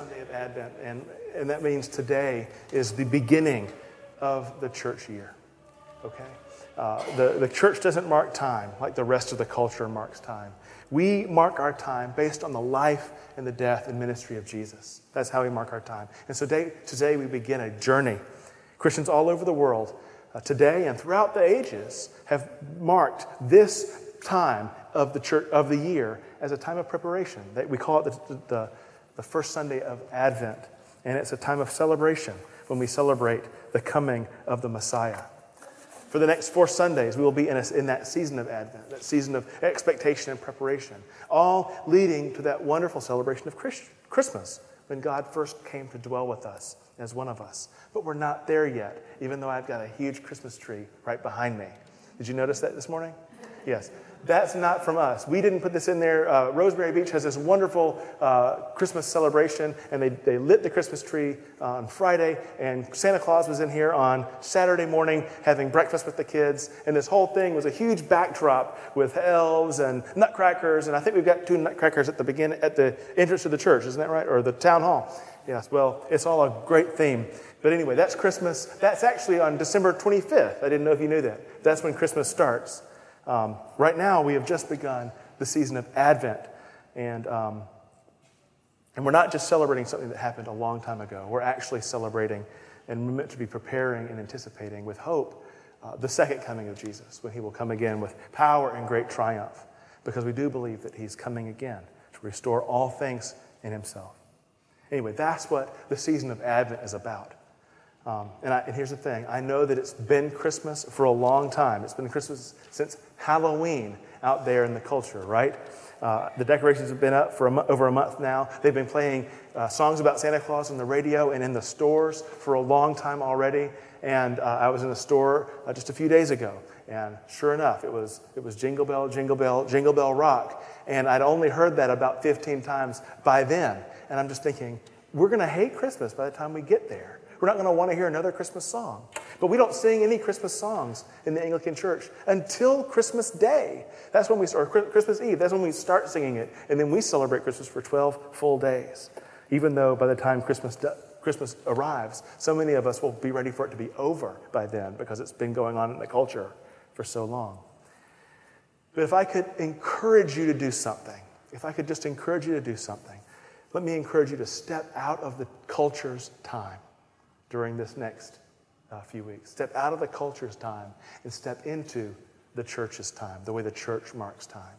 Sunday of Advent, and, and that means today is the beginning of the church year. Okay? Uh, the, the church doesn't mark time like the rest of the culture marks time. We mark our time based on the life and the death and ministry of Jesus. That's how we mark our time. And so today, today we begin a journey. Christians all over the world uh, today and throughout the ages have marked this time of the church of the year as a time of preparation. That We call it the, the, the first Sunday of Advent, and it's a time of celebration when we celebrate the coming of the Messiah. For the next four Sundays, we will be in, a, in that season of Advent, that season of expectation and preparation, all leading to that wonderful celebration of Christmas when God first came to dwell with us as one of us. But we're not there yet, even though I've got a huge Christmas tree right behind me. Did you notice that this morning? Yes. That's not from us. We didn't put this in there. Uh, Rosemary Beach has this wonderful uh, Christmas celebration, and they, they lit the Christmas tree on Friday, and Santa Claus was in here on Saturday morning having breakfast with the kids. And this whole thing was a huge backdrop with elves and nutcrackers, and I think we've got two nutcrackers at the begin at the entrance to the church, isn't that right? Or the town hall. Yes, well, it's all a great theme. But anyway, that's Christmas. That's actually on December 25th. I didn't know if you knew that. That's when Christmas starts. Um, right now, we have just begun the season of Advent. And, um, and we're not just celebrating something that happened a long time ago, we're actually celebrating and we're meant to be preparing and anticipating with hope uh, the second coming of Jesus, when he will come again with power and great triumph, because we do believe that he's coming again to restore all things in himself. Anyway, that's what the season of Advent is about. Um, and, I, and, here's the thing I know that it's been Christmas for a long time. It's been Christmas since Halloween out there in the culture, right? Uh, the decorations have been up for a over a month now. They've been playing uh, songs about Santa Claus on the radio and in the stores for a long time already. And uh, I was in a store uh, just a few days ago, and sure enough, it was, it was Jingle Bell, Jingle Bell, Jingle Bell Rock. And I'd only heard that about 15 times by then. And I'm just thinking, we're going to hate Christmas by the time we get there. We're not going to want to hear another Christmas song. But we don't sing any Christmas songs in the Anglican Church until Christmas Day. That's when we start, Christmas Eve. That's when we start singing it. And then we celebrate Christmas for 12 full days. Even though by the time Christmas, Christmas arrives, so many of us will be ready for it to be over by then because it's been going on in the culture for so long. But if I could encourage you to do something, if I could just encourage you to do something, let me encourage you to step out of the culture's time during this next uh, few weeks. Step out of the culture's time and step into the church's time, the way the church marks time.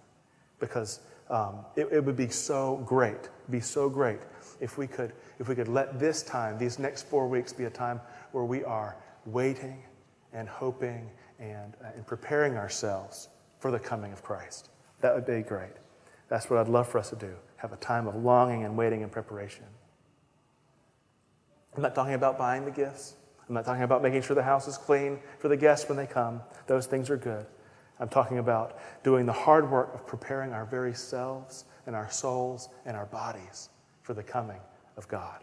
Because um, it, it, would be so great, be so great if we could if we could let this time, these next four weeks, be a time where we are waiting and hoping and, uh, and preparing ourselves for the coming of Christ. That would be great. That's what I'd love for us to do. Have a time of longing and waiting and preparation. I'm not talking about buying the gifts. I'm not talking about making sure the house is clean for the guests when they come. Those things are good. I'm talking about doing the hard work of preparing our very selves and our souls and our bodies for the coming of God.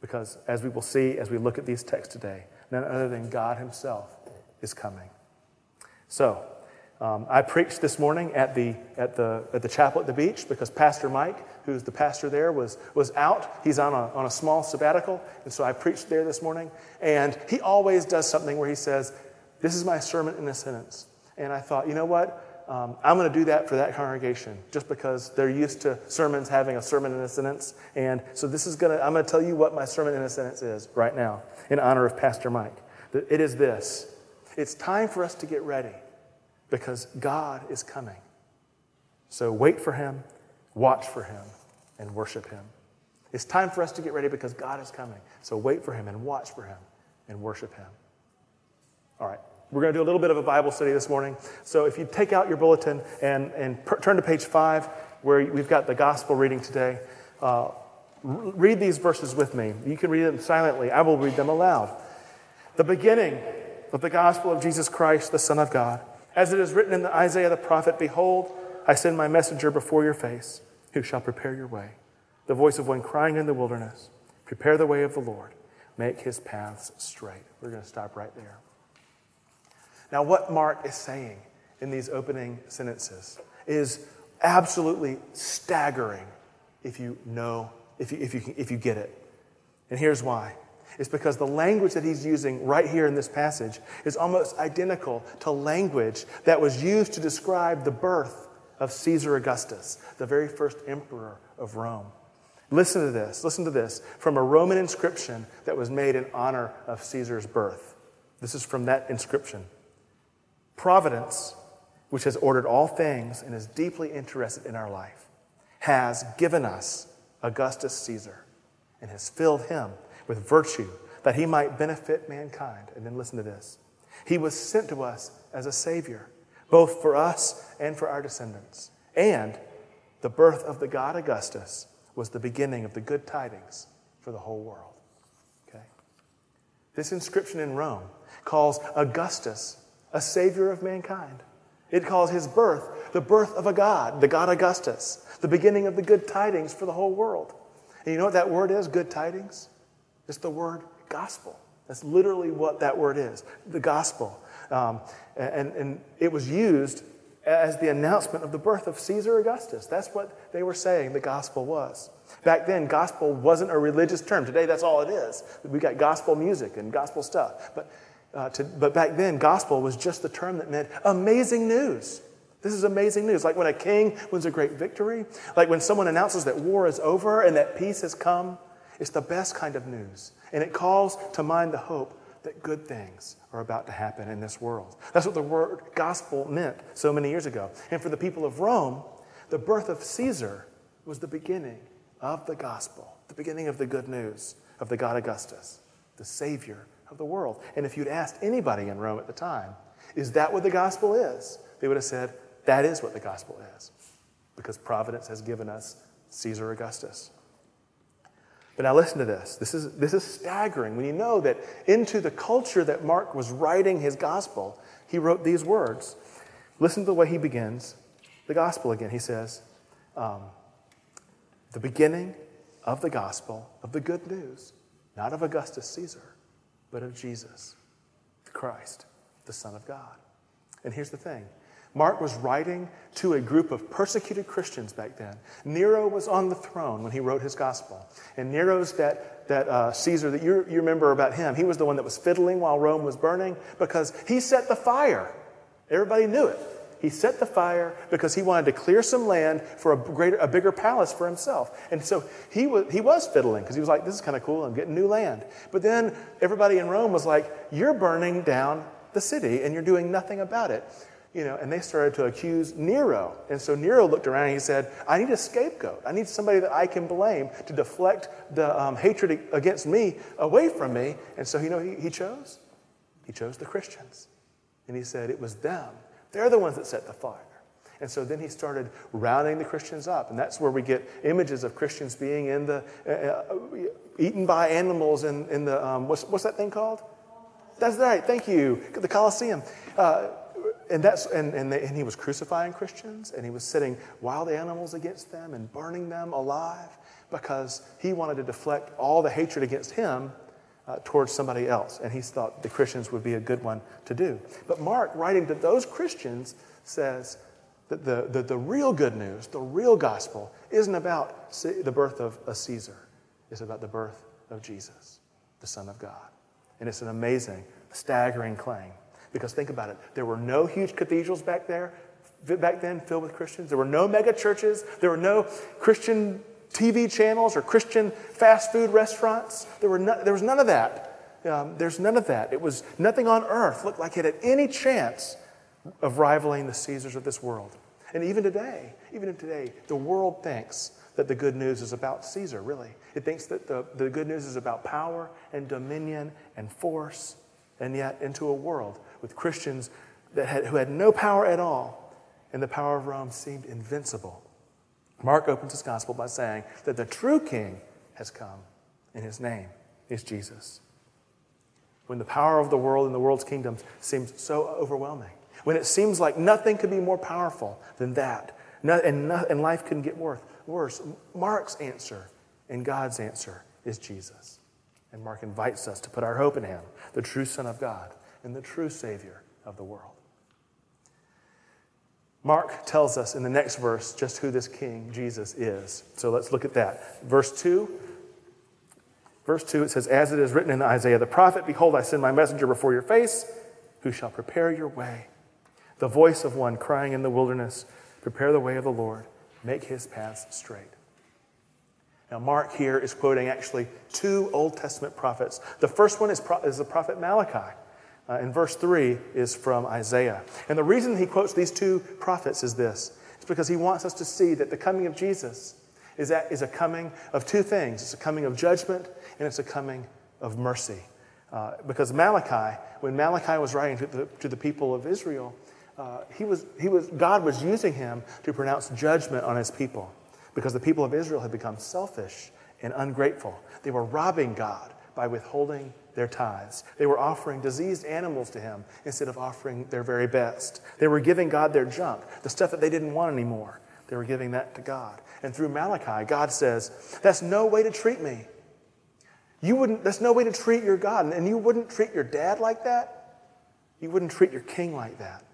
Because as we will see as we look at these texts today, none other than God Himself is coming. So, um, I preached this morning at the, at, the, at the chapel at the beach because Pastor Mike, who's the pastor there, was, was out. He's on a, on a small sabbatical. And so I preached there this morning. And he always does something where he says, This is my sermon in a sentence. And I thought, you know what? Um, I'm going to do that for that congregation just because they're used to sermons having a sermon in a sentence. And so this is going to, I'm going to tell you what my sermon in a sentence is right now in honor of Pastor Mike. It is this it's time for us to get ready because God is coming. So wait for him, watch for him, and worship him. It's time for us to get ready because God is coming. So wait for him and watch for him and worship him. All right. We're going to do a little bit of a Bible study this morning. So if you take out your bulletin and, and per, turn to page five, where we've got the gospel reading today, uh, read these verses with me. You can read them silently, I will read them aloud. The beginning of the gospel of Jesus Christ, the Son of God as it is written in the Isaiah the prophet, Behold, I send my messenger before your face, who shall prepare your way. The voice of one crying in the wilderness, Prepare the way of the Lord, make his paths straight. We're going to stop right there. Now, what Mark is saying in these opening sentences is absolutely staggering if you know if you, if you, if you get it. And here's why. It's because the language that he's using right here in this passage is almost identical to language that was used to describe the birth of Caesar Augustus, the very first emperor of Rome. Listen to this. Listen to this from a Roman inscription that was made in honor of Caesar's birth. This is from that inscription. Providence, which has ordered all things and is deeply interested in our life, has given us Augustus Caesar and has filled him with virtue that he might benefit mankind. And then listen to this He was sent to us as a Savior, both for us and for our descendants. And the birth of the God Augustus was the beginning of the good tidings for the whole world. Okay? This inscription in Rome calls Augustus a Savior of mankind. It calls his birth the birth of a God, the God Augustus, the beginning of the good tidings for the whole world. And you know what that word is, good tidings? It's the word gospel. That's literally what that word is the gospel. Um, and, and it was used as the announcement of the birth of Caesar Augustus. That's what they were saying the gospel was. Back then, gospel wasn't a religious term. Today, that's all it is. We got gospel music and gospel stuff. But, uh, to, but back then, gospel was just the term that meant amazing news. This is amazing news. Like when a king wins a great victory, like when someone announces that war is over and that peace has come. It's the best kind of news. And it calls to mind the hope that good things are about to happen in this world. That's what the word gospel meant so many years ago. And for the people of Rome, the birth of Caesar was the beginning of the gospel, the beginning of the good news of the God Augustus, the Savior of the world. And if you'd asked anybody in Rome at the time, is that what the gospel is? They would have said, that is what the gospel is, because providence has given us Caesar Augustus. But now listen to this. This is, this is staggering when you know that into the culture that Mark was writing his gospel, he wrote these words. Listen to the way he begins the gospel again. He says, um, The beginning of the gospel of the good news, not of Augustus Caesar, but of Jesus, the Christ, the Son of God. And here's the thing Mark was writing to a group of persecuted Christians back then. Nero was on the throne when he wrote his gospel. And Nero's that, that uh, Caesar that you, you remember about him, he was the one that was fiddling while Rome was burning because he set the fire. Everybody knew it. He set the fire because he wanted to clear some land for a, greater, a bigger palace for himself. And so he was, he was fiddling because he was like, this is kind of cool. I'm getting new land. But then everybody in Rome was like, you're burning down the city and you're doing nothing about it you know, and they started to accuse Nero. And so Nero looked around and he said, I need a scapegoat. I need somebody that I can blame to deflect the um, hatred against me away from me. And so, you know, he, he chose? He chose the Christians. And he said, it was them. They're the ones that set the fire. And so then he started rounding the Christians up. And that's where we get images of Christians being in the, uh, uh, eaten by animals in, in the, um, what's, what's that thing called? That's right, thank you. The Colosseum. Uh, and, that's, and, and, they, and he was crucifying Christians and he was setting wild animals against them and burning them alive because he wanted to deflect all the hatred against him uh, towards somebody else. And he thought the Christians would be a good one to do. But Mark, writing to those Christians, says that the, the, the real good news, the real gospel, isn't about the birth of a Caesar, it's about the birth of Jesus, the Son of God. And it's an amazing, staggering claim. Because think about it, there were no huge cathedrals back there, back then filled with Christians. There were no mega churches. There were no Christian TV channels or Christian fast food restaurants. There, were no, there was none of that. Um, there's none of that. It was nothing on earth looked like it had any chance of rivaling the Caesars of this world. And even today, even today, the world thinks that the good news is about Caesar, really. It thinks that the, the good news is about power and dominion and force, and yet into a world with Christians that had, who had no power at all, and the power of Rome seemed invincible. Mark opens his gospel by saying that the true king has come, and his name is Jesus. When the power of the world and the world's kingdoms seems so overwhelming, when it seems like nothing could be more powerful than that, and, and life couldn't get worse, worse, Mark's answer and God's answer is Jesus. And Mark invites us to put our hope in him, the true Son of God and the true Savior of the world. Mark tells us in the next verse just who this king, Jesus, is. So let's look at that. Verse 2. Verse 2, it says, As it is written in Isaiah the prophet, Behold, I send my messenger before your face, who shall prepare your way. The voice of one crying in the wilderness, Prepare the way of the Lord, make his paths straight. Now, Mark here is quoting actually two Old Testament prophets. The first one is, is the prophet Malachi. Uh, and verse 3 is from Isaiah. And the reason he quotes these two prophets is this it's because he wants us to see that the coming of Jesus is, that, is a coming of two things it's a coming of judgment and it's a coming of mercy. Uh, because Malachi, when Malachi was writing to the, to the people of Israel, uh, he was, he was, God was using him to pronounce judgment on his people because the people of Israel had become selfish and ungrateful. They were robbing God by withholding their tithes. They were offering diseased animals to him instead of offering their very best. They were giving God their junk, the stuff that they didn't want anymore. They were giving that to God. And through Malachi, God says, That's no way to treat me. You wouldn't, that's no way to treat your God. And you wouldn't treat your dad like that. You wouldn't treat your king like that.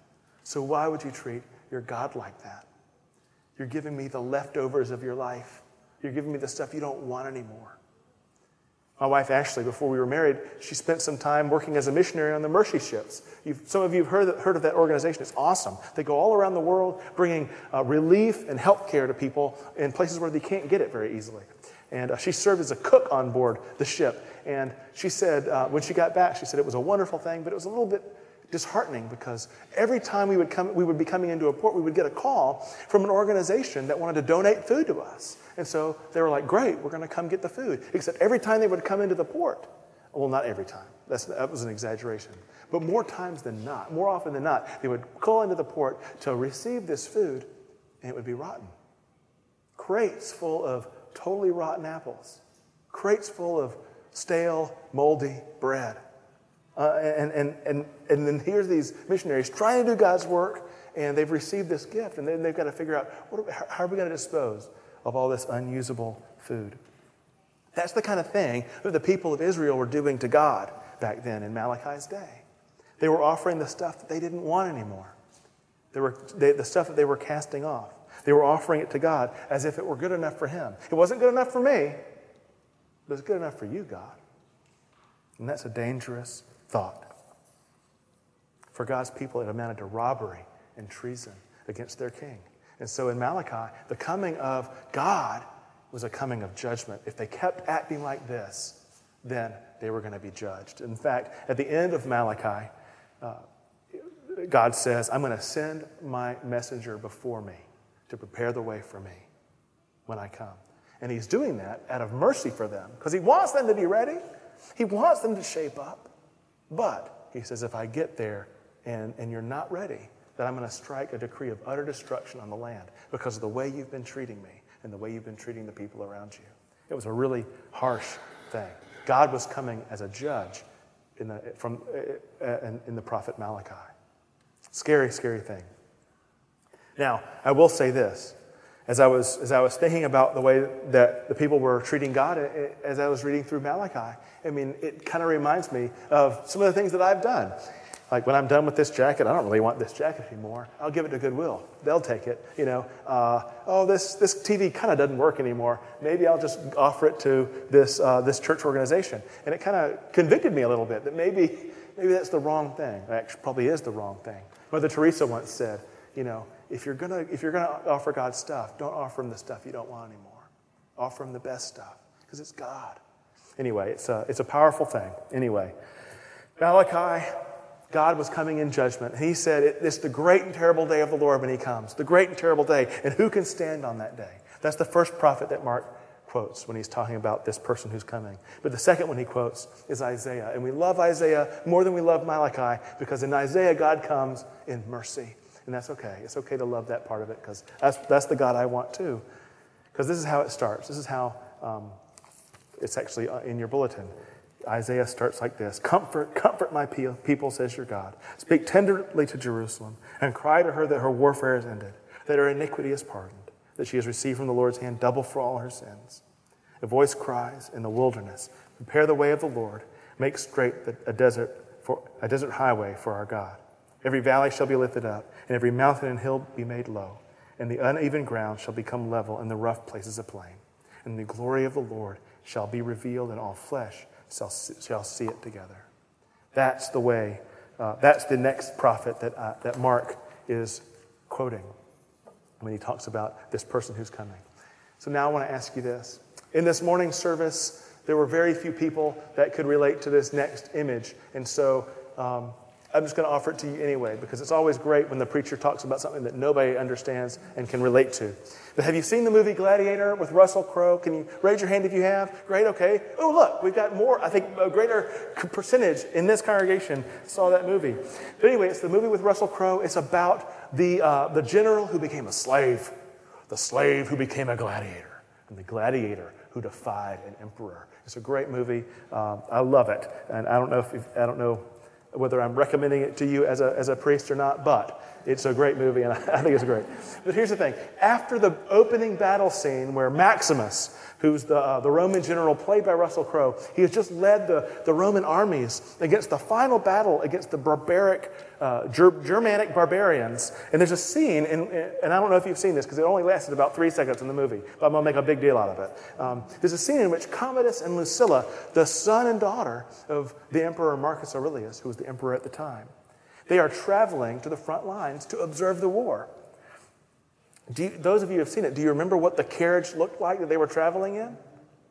So why would you treat your God like that? You're giving me the leftovers of your life. You're giving me the stuff you don't want anymore. My wife Ashley, before we were married, she spent some time working as a missionary on the Mercy ships. You've, some of you have heard, heard, of that organization. It's awesome. They go all around the world bringing uh, relief and health care to people in places where they can't get it very easily. And uh, she served as a cook on board the ship. And she said, uh, when she got back, she said it was a wonderful thing, but it was a little bit disheartening because every time we would, come, we would be coming into a port, we would get a call from an organization that wanted to donate food to us. And so they were like, great, we're going to come get the food. Except every time they would come into the port, well, not every time, That's, that was an exaggeration, but more times than not, more often than not, they would call into the port to receive this food and it would be rotten. Crates full of totally rotten apples, crates full of stale, moldy bread. Uh, and, and, and, and then here's these missionaries trying to do God's work, and they've received this gift, and then they've got to figure out what, how are we going to dispose of all this unusable food? That's the kind of thing that the people of Israel were doing to God back then in Malachi's day. They were offering the stuff that they didn't want anymore, they were, they, the stuff that they were casting off. They were offering it to God as if it were good enough for Him. It wasn't good enough for me, but it's good enough for you, God. And that's a dangerous thought. For God's people, it amounted to robbery and treason against their king. And so in Malachi, the coming of God was a coming of judgment. If they kept acting like this, then they were going to be judged. In fact, at the end of Malachi, uh, God says, I'm going to send my messenger before me to prepare the way for me when I come. And he's doing that out of mercy for them because he wants them to be ready. He wants them to shape up. But, he says, if I get there and, and you're not ready, then I'm going to strike a decree of utter destruction on the land because of the way you've been treating me and the way you've been treating the people around you. It was a really harsh thing. God was coming as a judge in the, from, uh, in, in the prophet Malachi. Scary, scary thing. Now, I will say this. As I, was, as I was thinking about the way that the people were treating God as I was reading through Malachi, I mean, it kind of reminds me of some of the things that I've done. Like when I'm done with this jacket, I don't really want this jacket anymore. I'll give it to Goodwill. They'll take it. You know, uh, oh, this, this TV kind of doesn't work anymore. Maybe I'll just offer it to this, uh, this church organization. And it kind of convicted me a little bit that maybe, maybe that's the wrong thing. It actually probably is the wrong thing. Mother Teresa once said, you know, if you're going to if you're going to offer God stuff, don't offer him the stuff you don't want anymore. Offer him the best stuff because it's God. Anyway, it's a, it's a powerful thing. Anyway, Malachi, God was coming in judgment. And he said, It's the great and terrible day of the Lord when he comes. The great and terrible day. And who can stand on that day? That's the first prophet that Mark quotes when he's talking about this person who's coming. But the second one he quotes is Isaiah. And we love Isaiah more than we love Malachi because in Isaiah, God comes in mercy. And that's okay. It's okay to love that part of it because that's, that's the God I want too. Because this is how it starts. This is how um, it's actually uh, in your bulletin. Isaiah starts like this Comfort, comfort my people, says your God. Speak tenderly to Jerusalem and cry to her that her warfare is ended, that her iniquity is pardoned, that she has received from the Lord's hand double for all her sins. A voice cries in the wilderness Prepare the way of the Lord, make straight a desert, for, a desert highway for our God. Every valley shall be lifted up, and every mountain and hill be made low, and the uneven ground shall become level, and the rough places a plain. And the glory of the Lord shall be revealed, and all flesh shall, shall see it together. That's the way, uh, that's the next prophet that, uh, that Mark is quoting when he talks about this person who's coming. So now I want to ask you this. In this morning service, there were very few people that could relate to this next image. And so um, I'm just going to offer it to you anyway because it's always great when the preacher talks about something that nobody understands and can relate to. But have you seen the movie Gladiator with Russell Crowe? Can you raise your hand if you have? Great, okay. Oh, look, we've got more, I think a greater percentage in this congregation saw that movie. But anyway, it's the movie with Russell Crowe. It's about the, uh, the general who became a slave, the slave who became a gladiator, and the gladiator who defied an emperor. It's a great movie. Um, I love it. And I don't know if, I don't know whether I'm recommending it to you as a, as a priest or not, but it's a great movie and I think it's great. But here's the thing after the opening battle scene where Maximus, who's the, uh, the Roman general played by Russell Crowe, he has just led the, the Roman armies against the final battle against the barbaric uh, Ger- Germanic barbarians. And there's a scene, and, and I don't know if you've seen this because it only lasted about three seconds in the movie, but I'm going to make a big deal out of it. Um, there's a scene in which Commodus and Lucilla, the son and daughter of the Emperor Marcus Aurelius, who was the emperor at the time, they are traveling to the front lines to observe the war. You, those of you who have seen it, do you remember what the carriage looked like that they were traveling in?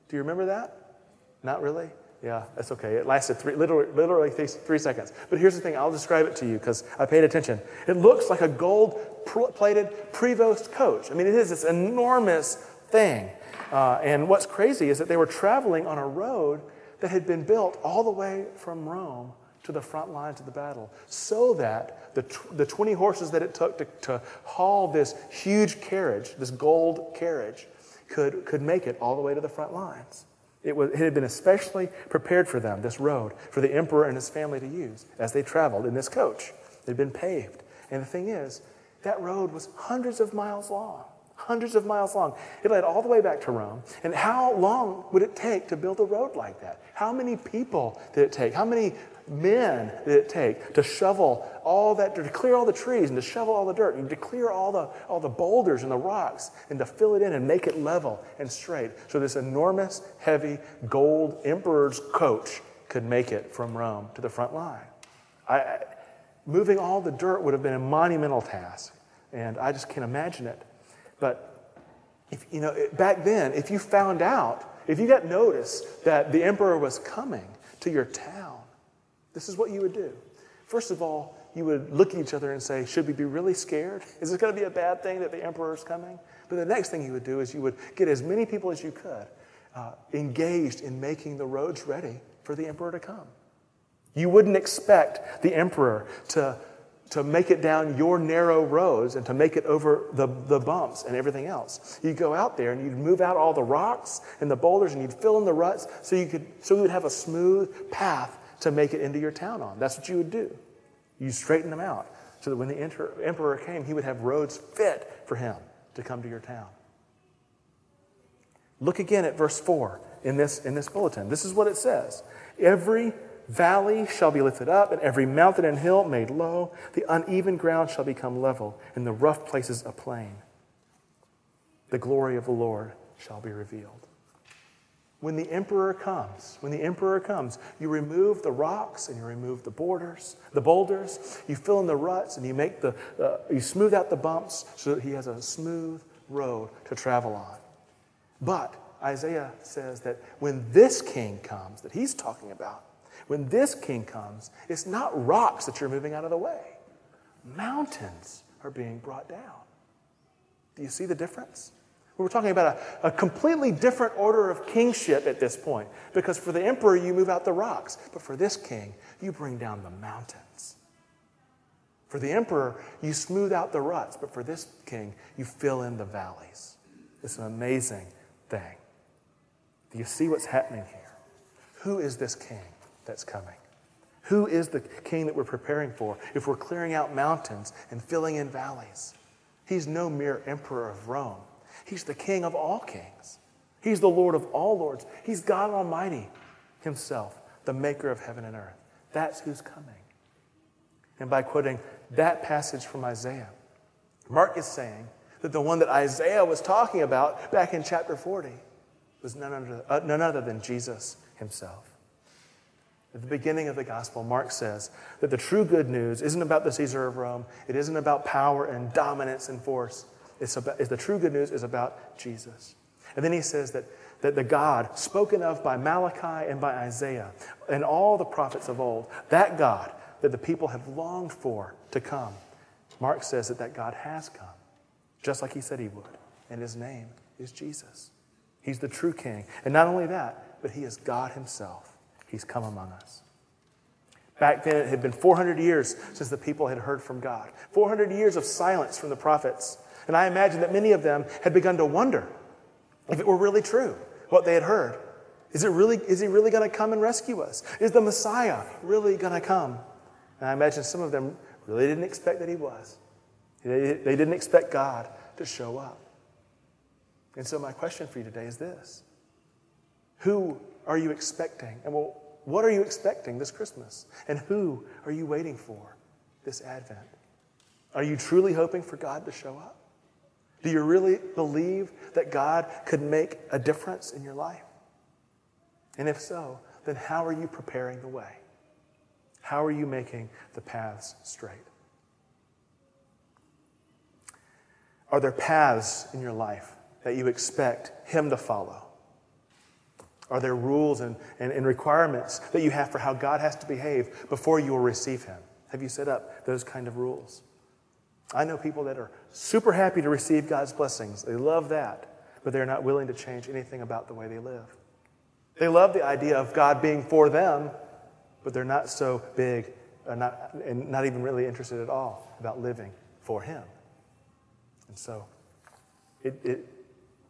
Do you remember that? Not really? Yeah, that's okay. It lasted three, literally, literally three, three seconds. But here's the thing I'll describe it to you because I paid attention. It looks like a gold plated Prevost coach. I mean, it is this enormous thing. Uh, and what's crazy is that they were traveling on a road that had been built all the way from Rome to the front lines of the battle so that the, the 20 horses that it took to, to haul this huge carriage, this gold carriage, could, could make it all the way to the front lines. It, was, it had been especially prepared for them, this road, for the emperor and his family to use as they traveled in this coach. It had been paved. And the thing is, that road was hundreds of miles long. Hundreds of miles long. It led all the way back to Rome. And how long would it take to build a road like that? How many people did it take? How many men did it take to shovel all that, to clear all the trees and to shovel all the dirt and to clear all the, all the boulders and the rocks and to fill it in and make it level and straight so this enormous, heavy gold emperor's coach could make it from Rome to the front line. I, moving all the dirt would have been a monumental task, and I just can't imagine it. But if, you know, back then, if you found out, if you got notice that the emperor was coming to your town, this is what you would do. First of all, you would look at each other and say, Should we be really scared? Is this going to be a bad thing that the emperor is coming? But the next thing you would do is you would get as many people as you could uh, engaged in making the roads ready for the emperor to come. You wouldn't expect the emperor to, to make it down your narrow roads and to make it over the, the bumps and everything else. You'd go out there and you'd move out all the rocks and the boulders and you'd fill in the ruts so you could so you would have a smooth path to make it into your town on. That's what you would do. You straighten them out so that when the emperor came, he would have roads fit for him to come to your town. Look again at verse 4 in this, in this bulletin. This is what it says Every valley shall be lifted up, and every mountain and hill made low. The uneven ground shall become level, and the rough places a plain. The glory of the Lord shall be revealed. When the emperor comes, when the emperor comes, you remove the rocks and you remove the borders, the boulders, you fill in the ruts and you make the, uh, you smooth out the bumps so that he has a smooth road to travel on. But Isaiah says that when this king comes, that he's talking about, when this king comes, it's not rocks that you're moving out of the way. Mountains are being brought down. Do you see the difference? We're talking about a, a, completely different order of kingship at this point. Because for the emperor, you move out the rocks. But for this king, you bring down the mountains. For the emperor, you smooth out the ruts. But for this king, you fill in the valleys. It's an amazing thing. Do you see what's happening here? Who is this king that's coming? Who is the king that we're preparing for if we're clearing out mountains and filling in valleys? He's no mere emperor of Rome. He's the King of all kings. He's the Lord of all lords. He's God Almighty Himself, the maker of heaven and earth. That's who's coming. and by quoting that passage from Isaiah. Mark is saying that the one that Isaiah was talking about back in chapter 40 was none other, uh, none other than Jesus himself. At the beginning of the gospel, Mark says that the true good news isn't about the Caesar of Rome, it isn't about power and dominance and force. It's about, it's the true good news is about Jesus. And then he says that, that the God spoken of by Malachi and by Isaiah and all the prophets of old, that God that the people have longed for to come, Mark says that that God has come, just like he said he would. And his name is Jesus. He's the true king. And not only that, but he is God himself. He's come among us. Back then, it had been 400 years since the people had heard from God, 400 years of silence from the prophets. And I imagine that many of them had begun to wonder if it were really true, what they had heard. Is, it really, is he really going to come and rescue us? Is the Messiah really going to come? And I imagine some of them really didn't expect that he was. They, they didn't expect God to show up. And so, my question for you today is this Who are you expecting? And well, what are you expecting this Christmas? And who are you waiting for this Advent? Are you truly hoping for God to show up? Do you really believe that God could make a difference in your life? And if so, then how are you preparing the way? How are you making the paths straight? Are there paths in your life that you expect Him to follow? Are there rules and, and, and, requirements that you have for how God has to behave before you will receive Him? Have you set up those kind of rules? I know people that are super happy to receive God's blessings. They love that, but they're not willing to change anything about the way they live. They love the idea of God being for them, but they're not so big uh, not, and not even really interested at all about living for Him. And so, it, it,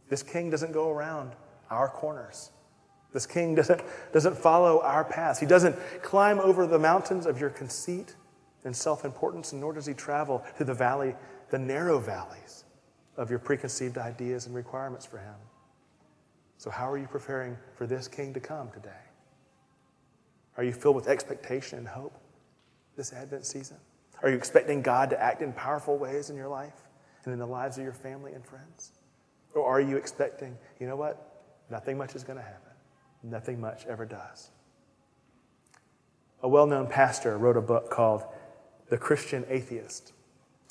this king doesn't go around our corners. This king doesn't, doesn't follow our paths. He doesn't climb over the mountains of your conceit and self importance, nor does he travel through the valley, the narrow valleys of your preconceived ideas and requirements for him. So, how are you preparing for this king to come today? Are you filled with expectation and hope this Advent season? Are you expecting God to act in powerful ways in your life and in the lives of your family and friends? Or are you expecting, you know what? Nothing much is going to happen. Nothing much ever does. A well known pastor wrote a book called The Christian Atheist.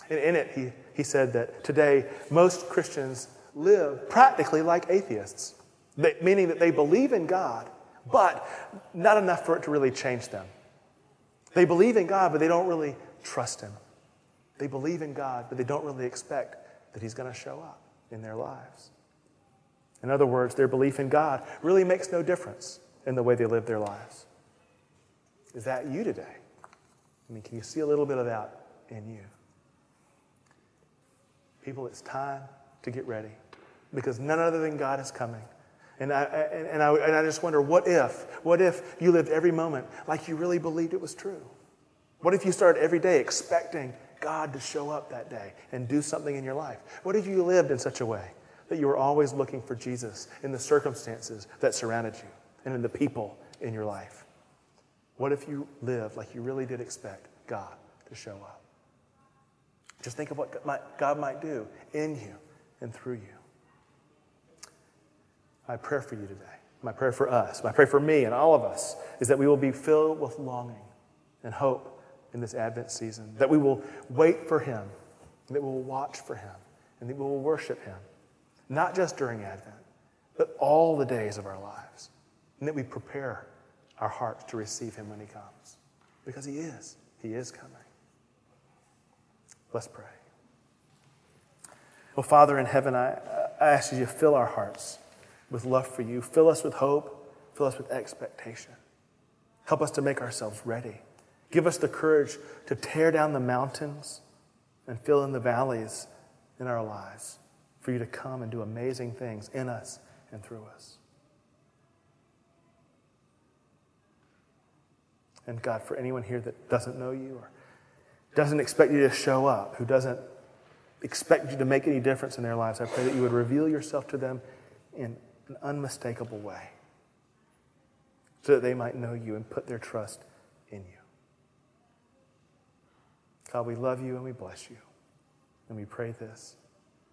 And in it, he, he said that today most Christians live practically like atheists, meaning that they believe in God, but not enough for it to really change them. They believe in God, but they don't really trust Him. They believe in God, but they don't really expect that He's going to show up in their lives. In other words, their belief in God really makes no difference in the way they live their lives. Is that you today? I mean, can you see a little bit of that in you? People, it's time to get ready because none other than God is coming. And I, and, I, and I just wonder, what if? What if you lived every moment like you really believed it was true? What if you started every day expecting God to show up that day and do something in your life? What if you lived in such a way that you were always looking for Jesus in the circumstances that surrounded you and in the people in your life? What if you lived like you really did expect God to show up? Just think of what God might do in you and through you. My prayer for you today, my prayer for us, my prayer for me and all of us is that we will be filled with longing and hope in this Advent season, that we will wait for Him, that we will watch for Him, and that we will worship Him, not just during Advent, but all the days of our lives, and that we prepare our hearts to receive Him when He comes, because He is. He is coming. Let's pray. Well, Father in heaven, I, I ask you to fill our hearts with love for you. Fill us with hope. Fill us with expectation. Help us to make ourselves ready. Give us the courage to tear down the mountains and fill in the valleys in our lives for you to come and do amazing things in us and through us. And God, for anyone here that doesn't know you or doesn't expect you to show up, who doesn't expect you to make any difference in their lives, I pray that you would reveal yourself to them in an unmistakable way so that they might know you and put their trust in you. God, we love you and we bless you. And we pray this